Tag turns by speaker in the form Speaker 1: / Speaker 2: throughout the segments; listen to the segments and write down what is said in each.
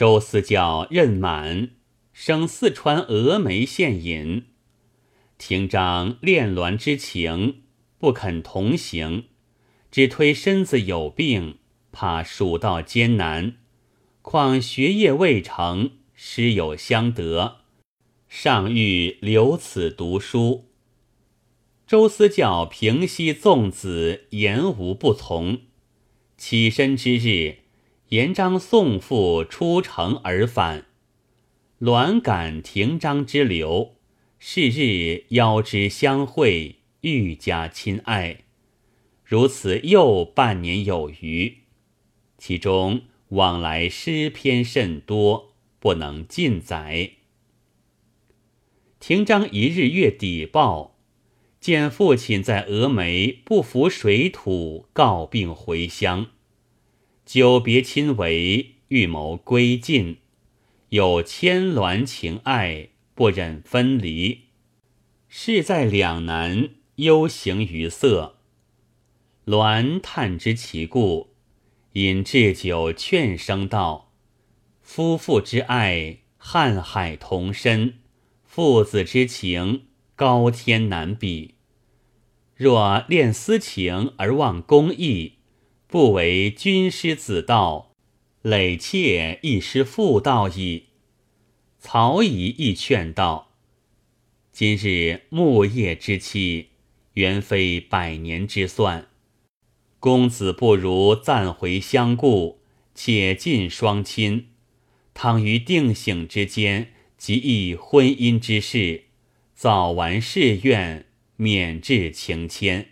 Speaker 1: 周思教任满，生四川峨眉县尹。廷章恋鸾之情，不肯同行，只推身子有病，怕蜀道艰难，况学业未成，师友相得，尚欲留此读书。周思教平息纵子，言无不从。起身之日，延章送父出城而返，鸾感廷章之流。是日邀之相会，愈加亲爱。如此又半年有余，其中往来诗篇甚多，不能尽载。廷章一日月底报，见父亲在峨眉不服水土，告病回乡。久别亲为，预谋归晋，有牵鸾情爱。不忍分离，事在两难，忧形于色。鸾叹知其故，引置酒劝生道：“夫妇之爱，瀚海同深；父子之情，高天难比。若恋私情而忘公义，不为君师子道，累妾亦失妇道矣。”曹乙亦劝道：“今日木叶之期，原非百年之算。公子不如暂回相顾，且尽双亲。倘于定省之间，即议婚姻之事，早完誓愿，免至情牵。”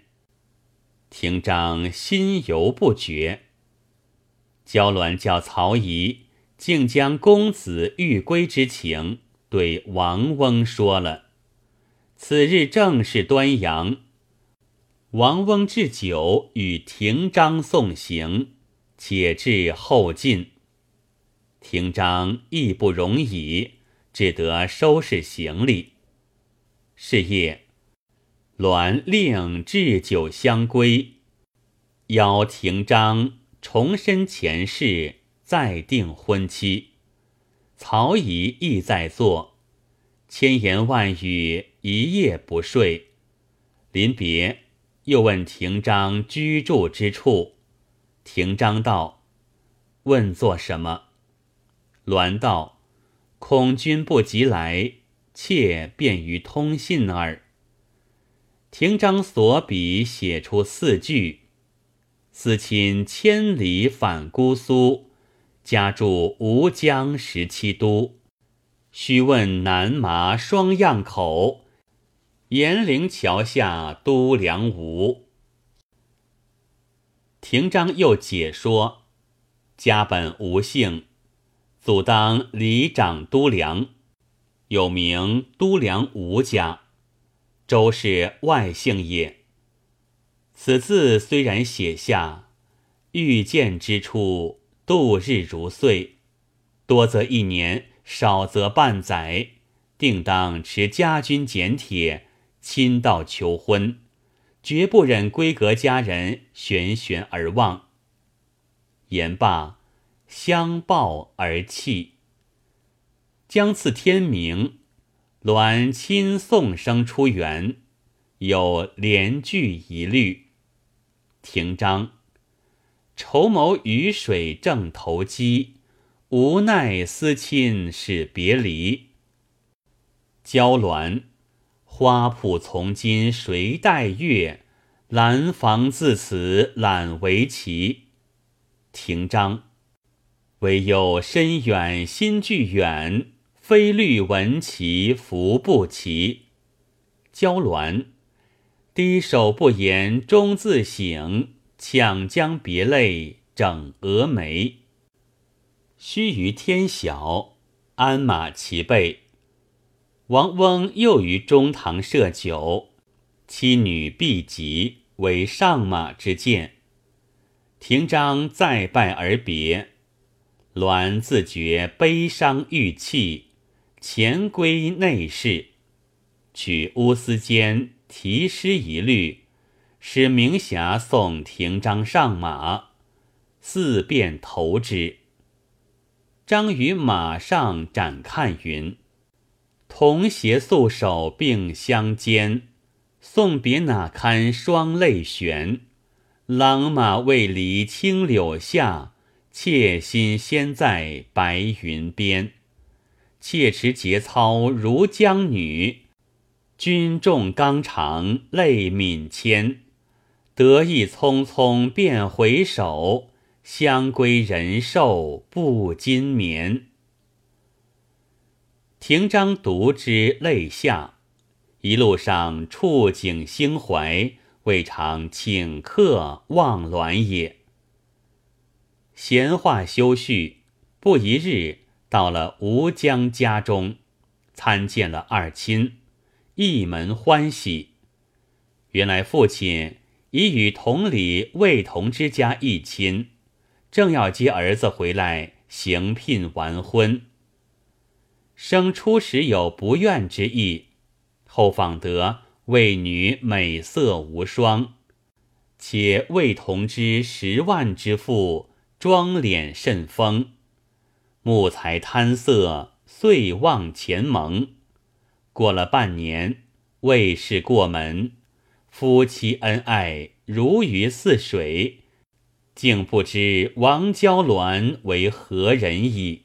Speaker 1: 廷章心犹不决。焦鸾叫曹乙。竟将公子欲归之情对王翁说了。此日正是端阳，王翁置酒与廷章送行，且至后进。廷章亦不容矣，只得收拾行李。是夜，鸾令置酒相归，邀廷章重申前世。再定婚期，曹乙亦在座，千言万语，一夜不睡。临别，又问廷章居住之处。廷章道：“问做什么？”栾道：“恐君不及来，妾便于通信耳。”廷章所笔写出四句：“思亲千里返姑苏。”家住吴江十七都，须问南麻双样口，严陵桥下都梁吴。廷章又解说：家本吴姓，祖当里长都梁，有名都梁吴家，周氏外姓也。此字虽然写下，遇见之处。度日如岁，多则一年，少则半载，定当持家君简帖，亲到求婚，绝不忍闺阁家人悬悬而望。言罢，相抱而泣。将次天明，鸾亲送生出园，有连句一律。廷章。筹谋雨水正投机，无奈思亲是别离。娇鸾，花圃从今谁待月？兰房自此懒为棋。廷章，唯有深远心俱远，非绿闻其福不齐。娇鸾，低首不言终自省。抢将别泪整蛾眉。须臾天晓，鞍马齐备。王翁又于中堂设酒，妻女毕集为上马之见。廷章再拜而别，鸾自觉悲伤欲泣，潜归内室，取乌丝笺题诗一律。使明霞送廷章上马，四遍投之。张于马上展看云：“同携素手并相间，送别哪堪双泪悬？郎马未离青柳下，妾心先在白云边。妾持节操如江女，君重纲常泪泯牵。得意匆匆便回首。”相归人寿不禁眠。亭章读之泪下，一路上触景兴怀，未尝顷刻忘鸾也。闲话休叙，不一日，到了吴江家中，参见了二亲，一门欢喜。原来父亲已与同里魏同之家一亲。正要接儿子回来行聘完婚，生初时有不愿之意，后访得魏女美色无双，且魏同之十万之富，妆脸甚丰，木材贪色，遂望前盟。过了半年，魏氏过门，夫妻恩爱如鱼似水。竟不知王娇鸾为何人矣。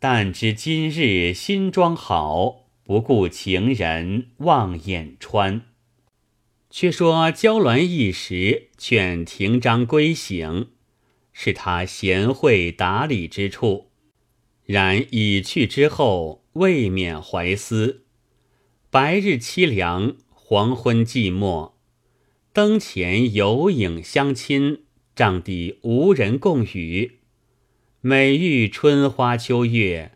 Speaker 1: 但知今日新装好，不顾情人望眼穿。却说娇鸾一时劝廷章归省，是他贤惠达理之处。然已去之后，未免怀思。白日凄凉，黄昏寂寞，灯前有影相亲。帐底无人共语，每遇春花秋月，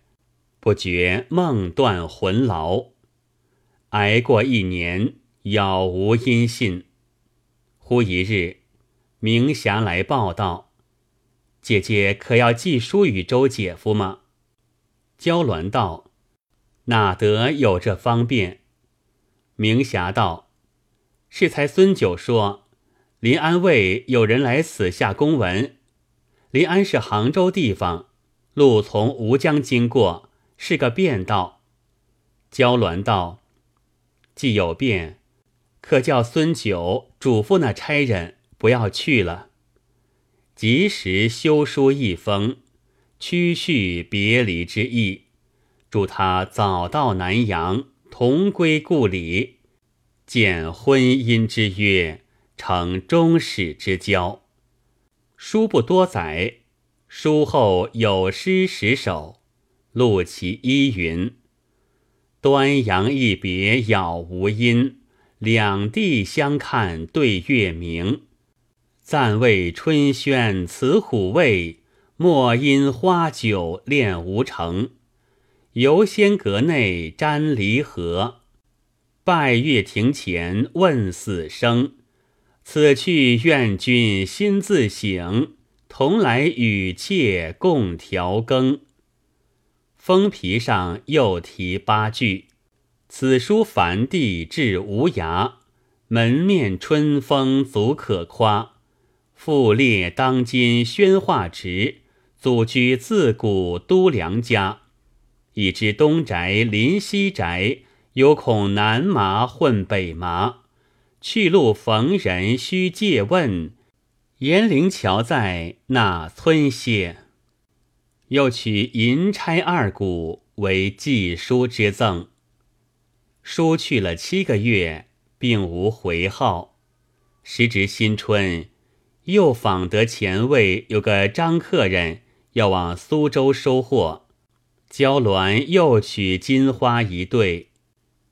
Speaker 1: 不觉梦断魂劳。挨过一年，杳无音信。忽一日，明霞来报道：“姐姐可要寄书与周姐夫吗？”娇鸾道：“哪得有这方便？”明霞道：“是才孙九说。”临安卫有人来此下公文。临安是杭州地方，路从吴江经过，是个便道。焦鸾道：“既有便，可叫孙九嘱咐那差人不要去了，及时修书一封，屈叙别离之意，祝他早到南阳，同归故里，见婚姻之约。”成终始之交。书不多载，书后有诗十首，录其一云：“端阳一别杳无音，两地相看对月明。暂为春轩辞虎卫，莫因花酒恋无成。游仙阁内沾离合，拜月亭前问死生。”此去愿君心自省，同来与妾共调羹。封皮上又题八句：此书凡地至无涯，门面春风足可夸。复列当今宣化池，祖居自古都梁家。已知东宅临西宅，有恐南麻混北麻。去路逢人须借问，延陵桥在那村歇。又取银钗二股为寄书之赠。书去了七个月，并无回号。时值新春，又访得前卫有个张客人要往苏州收货，娇鸾又取金花一对，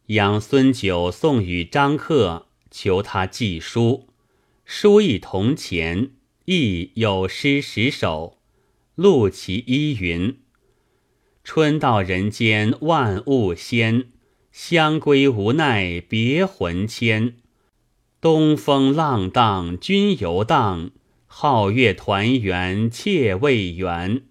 Speaker 1: 养孙九送与张客。求他寄书，书一铜钱，亦有诗十首，录其一云：“春到人间万物鲜，香归无奈别魂牵。东风浪荡君游荡，皓月团圆妾未圆。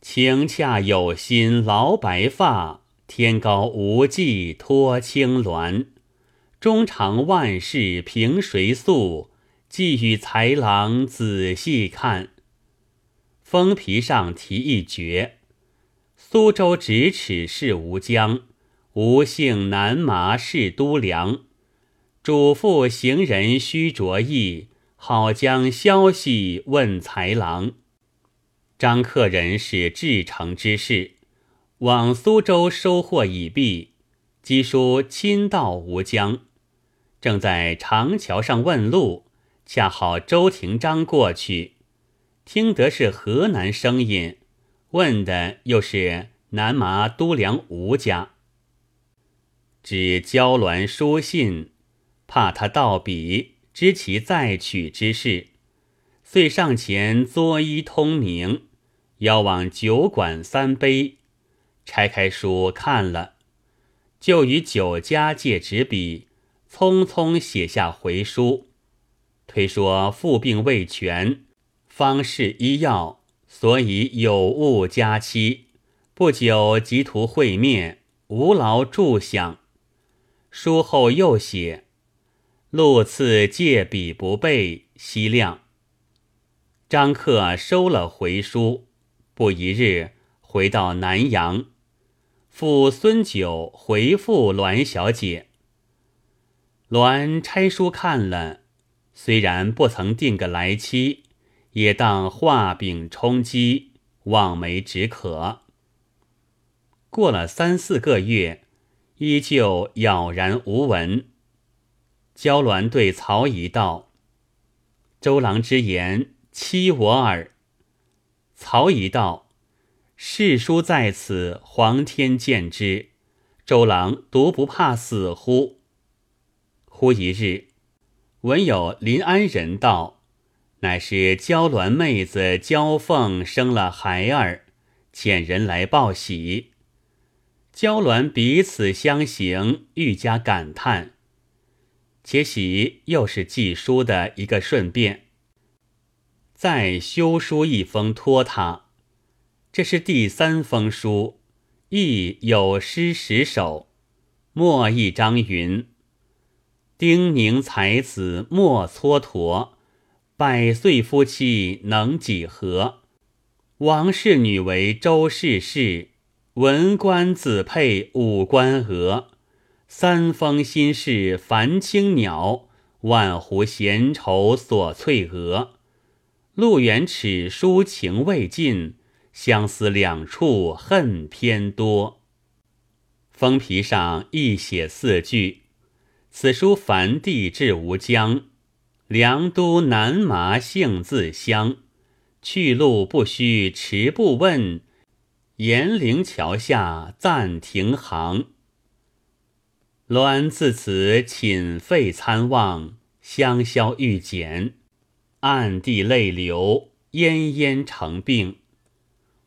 Speaker 1: 情恰有心劳白发，天高无际托青鸾。”衷肠万事凭谁诉？寄与才郎仔细看。封皮上题一绝：“苏州咫尺是吴江，吴姓南麻是都梁。嘱咐行人须着意，好将消息问才郎。”张客人是至诚之士，往苏州收货已毕，机书亲到吴江，正在长桥上问路，恰好周廷章过去。听得是河南声音，问的又是南麻都梁吴家。只交鸾书信，怕他盗笔，知其再取之事，遂上前作揖通明，邀往酒馆三杯。拆开书看了，就与酒家借纸笔，匆匆写下回书，推说父病未全。方士医药，所以有误佳期。不久即图会面，无劳助想。书后又写：路次借笔不备，惜量。张克收了回书，不一日回到南阳，父孙九回复栾小姐。栾拆书看了，虽然不曾定个来期。也当画饼充饥，望梅止渴。过了三四个月，依旧杳然无闻。焦鸾对曹仪道：“周郎之言欺我耳。”曹仪道：“世书在此，皇天见之，周郎独不怕死乎？”忽一日，闻有临安人道。乃是娇鸾妹子娇凤生了孩儿，遣人来报喜。娇鸾彼此相行，愈加感叹。且喜又是寄书的一个顺便，再修书一封托他。这是第三封书，亦有诗十首，末一张云：“丁宁才子莫蹉跎。”百岁夫妻能几何？王氏女为周氏氏，文官子配武官娥。三峰心事繁青鸟，万湖闲愁锁翠娥。路远尺书情未尽，相思两处恨偏多。封皮上亦写四句：此书凡地至吴江。梁都南麻姓自香，去路不须迟步问。延陵桥下暂停鸾。自此寝废参望，香消玉减，暗地泪流，奄奄成病。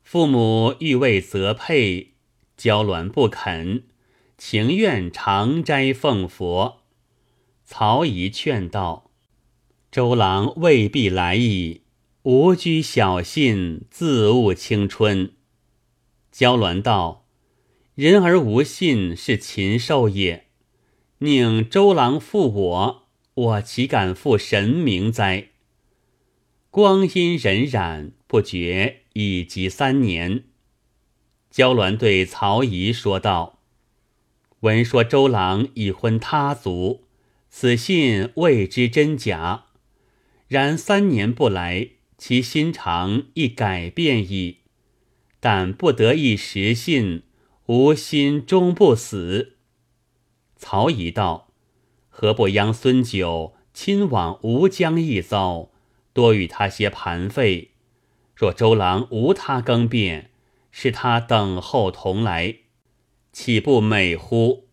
Speaker 1: 父母欲为责配，娇鸾不肯，情愿长斋奉佛。曹仪劝道。周郎未必来意，无拘小信，自误青春。娇鸾道：“人而无信，是禽兽也。宁周郎负我，我岂敢负神明哉？”光阴荏苒，不觉已及三年。娇鸾对曹仪说道：“闻说周郎已婚他族，此信未知真假。”然三年不来，其心肠亦改变矣。但不得一时信，吾心终不死。曹乙道：“何不央孙九亲往吴江一遭，多与他些盘费？若周郎无他更变，使他等候同来，岂不美乎？”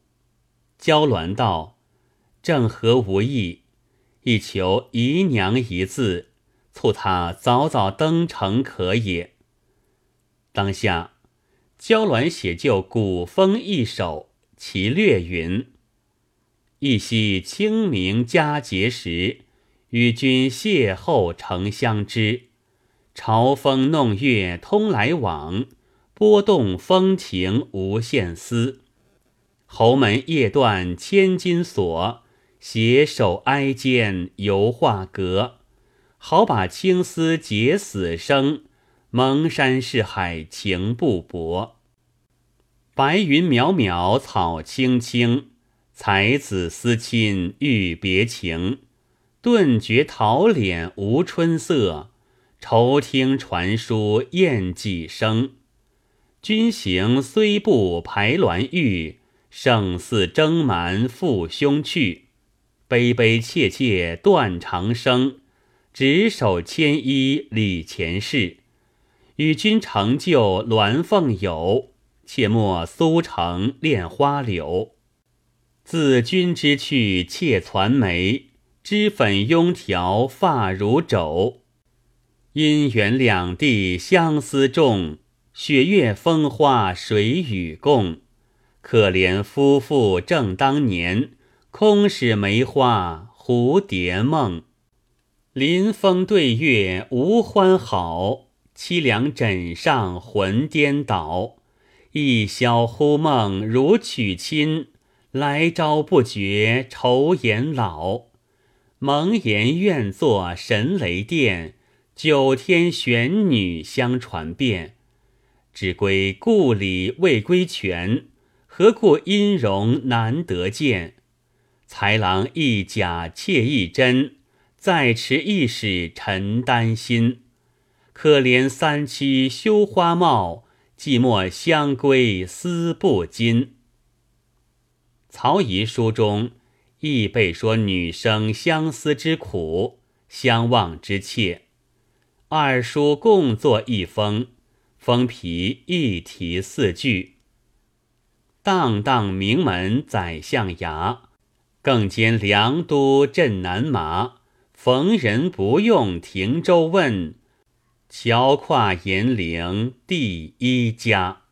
Speaker 1: 娇鸾道：“正合吾意。”亦求姨娘一字，促他早早登城可也。当下，娇鸾写就古风一首，其略云：一夕清明佳节时，与君邂逅成相知。朝风弄月通来往，波动风情无限思。侯门夜断千金锁。携手哀间犹画阁，好把青丝结死生，蒙山是海情不薄。白云渺渺草青青，才子思亲欲别情。顿觉桃脸无春色，愁听传书燕几声。君行虽不排鸾玉，胜似征蛮赴凶去。悲悲切切断长生，执手牵衣礼前事。与君成就鸾凤友，切莫苏城恋花柳。自君之去妾攒眉。脂粉拥条发如肘，姻缘两地相思重，雪月风花谁与共？可怜夫妇正当年，空使梅花蝴蝶梦。临风对月无欢好，凄凉枕上魂颠倒。一宵忽梦如娶亲，来朝不觉愁颜老。蒙言愿作神雷电，九天玄女相传遍。只归故里未归全，何故音容难得见？才郎一假妾一真，再持一使臣担心。可怜三妻羞花貌，寂寞相归思不禁。曹仪书中。亦被说女生相思之苦，相望之切。二书共作一封，封皮一题四句。荡荡名门宰相衙，更兼梁都镇南马。逢人不用停舟问，桥跨严陵第一家。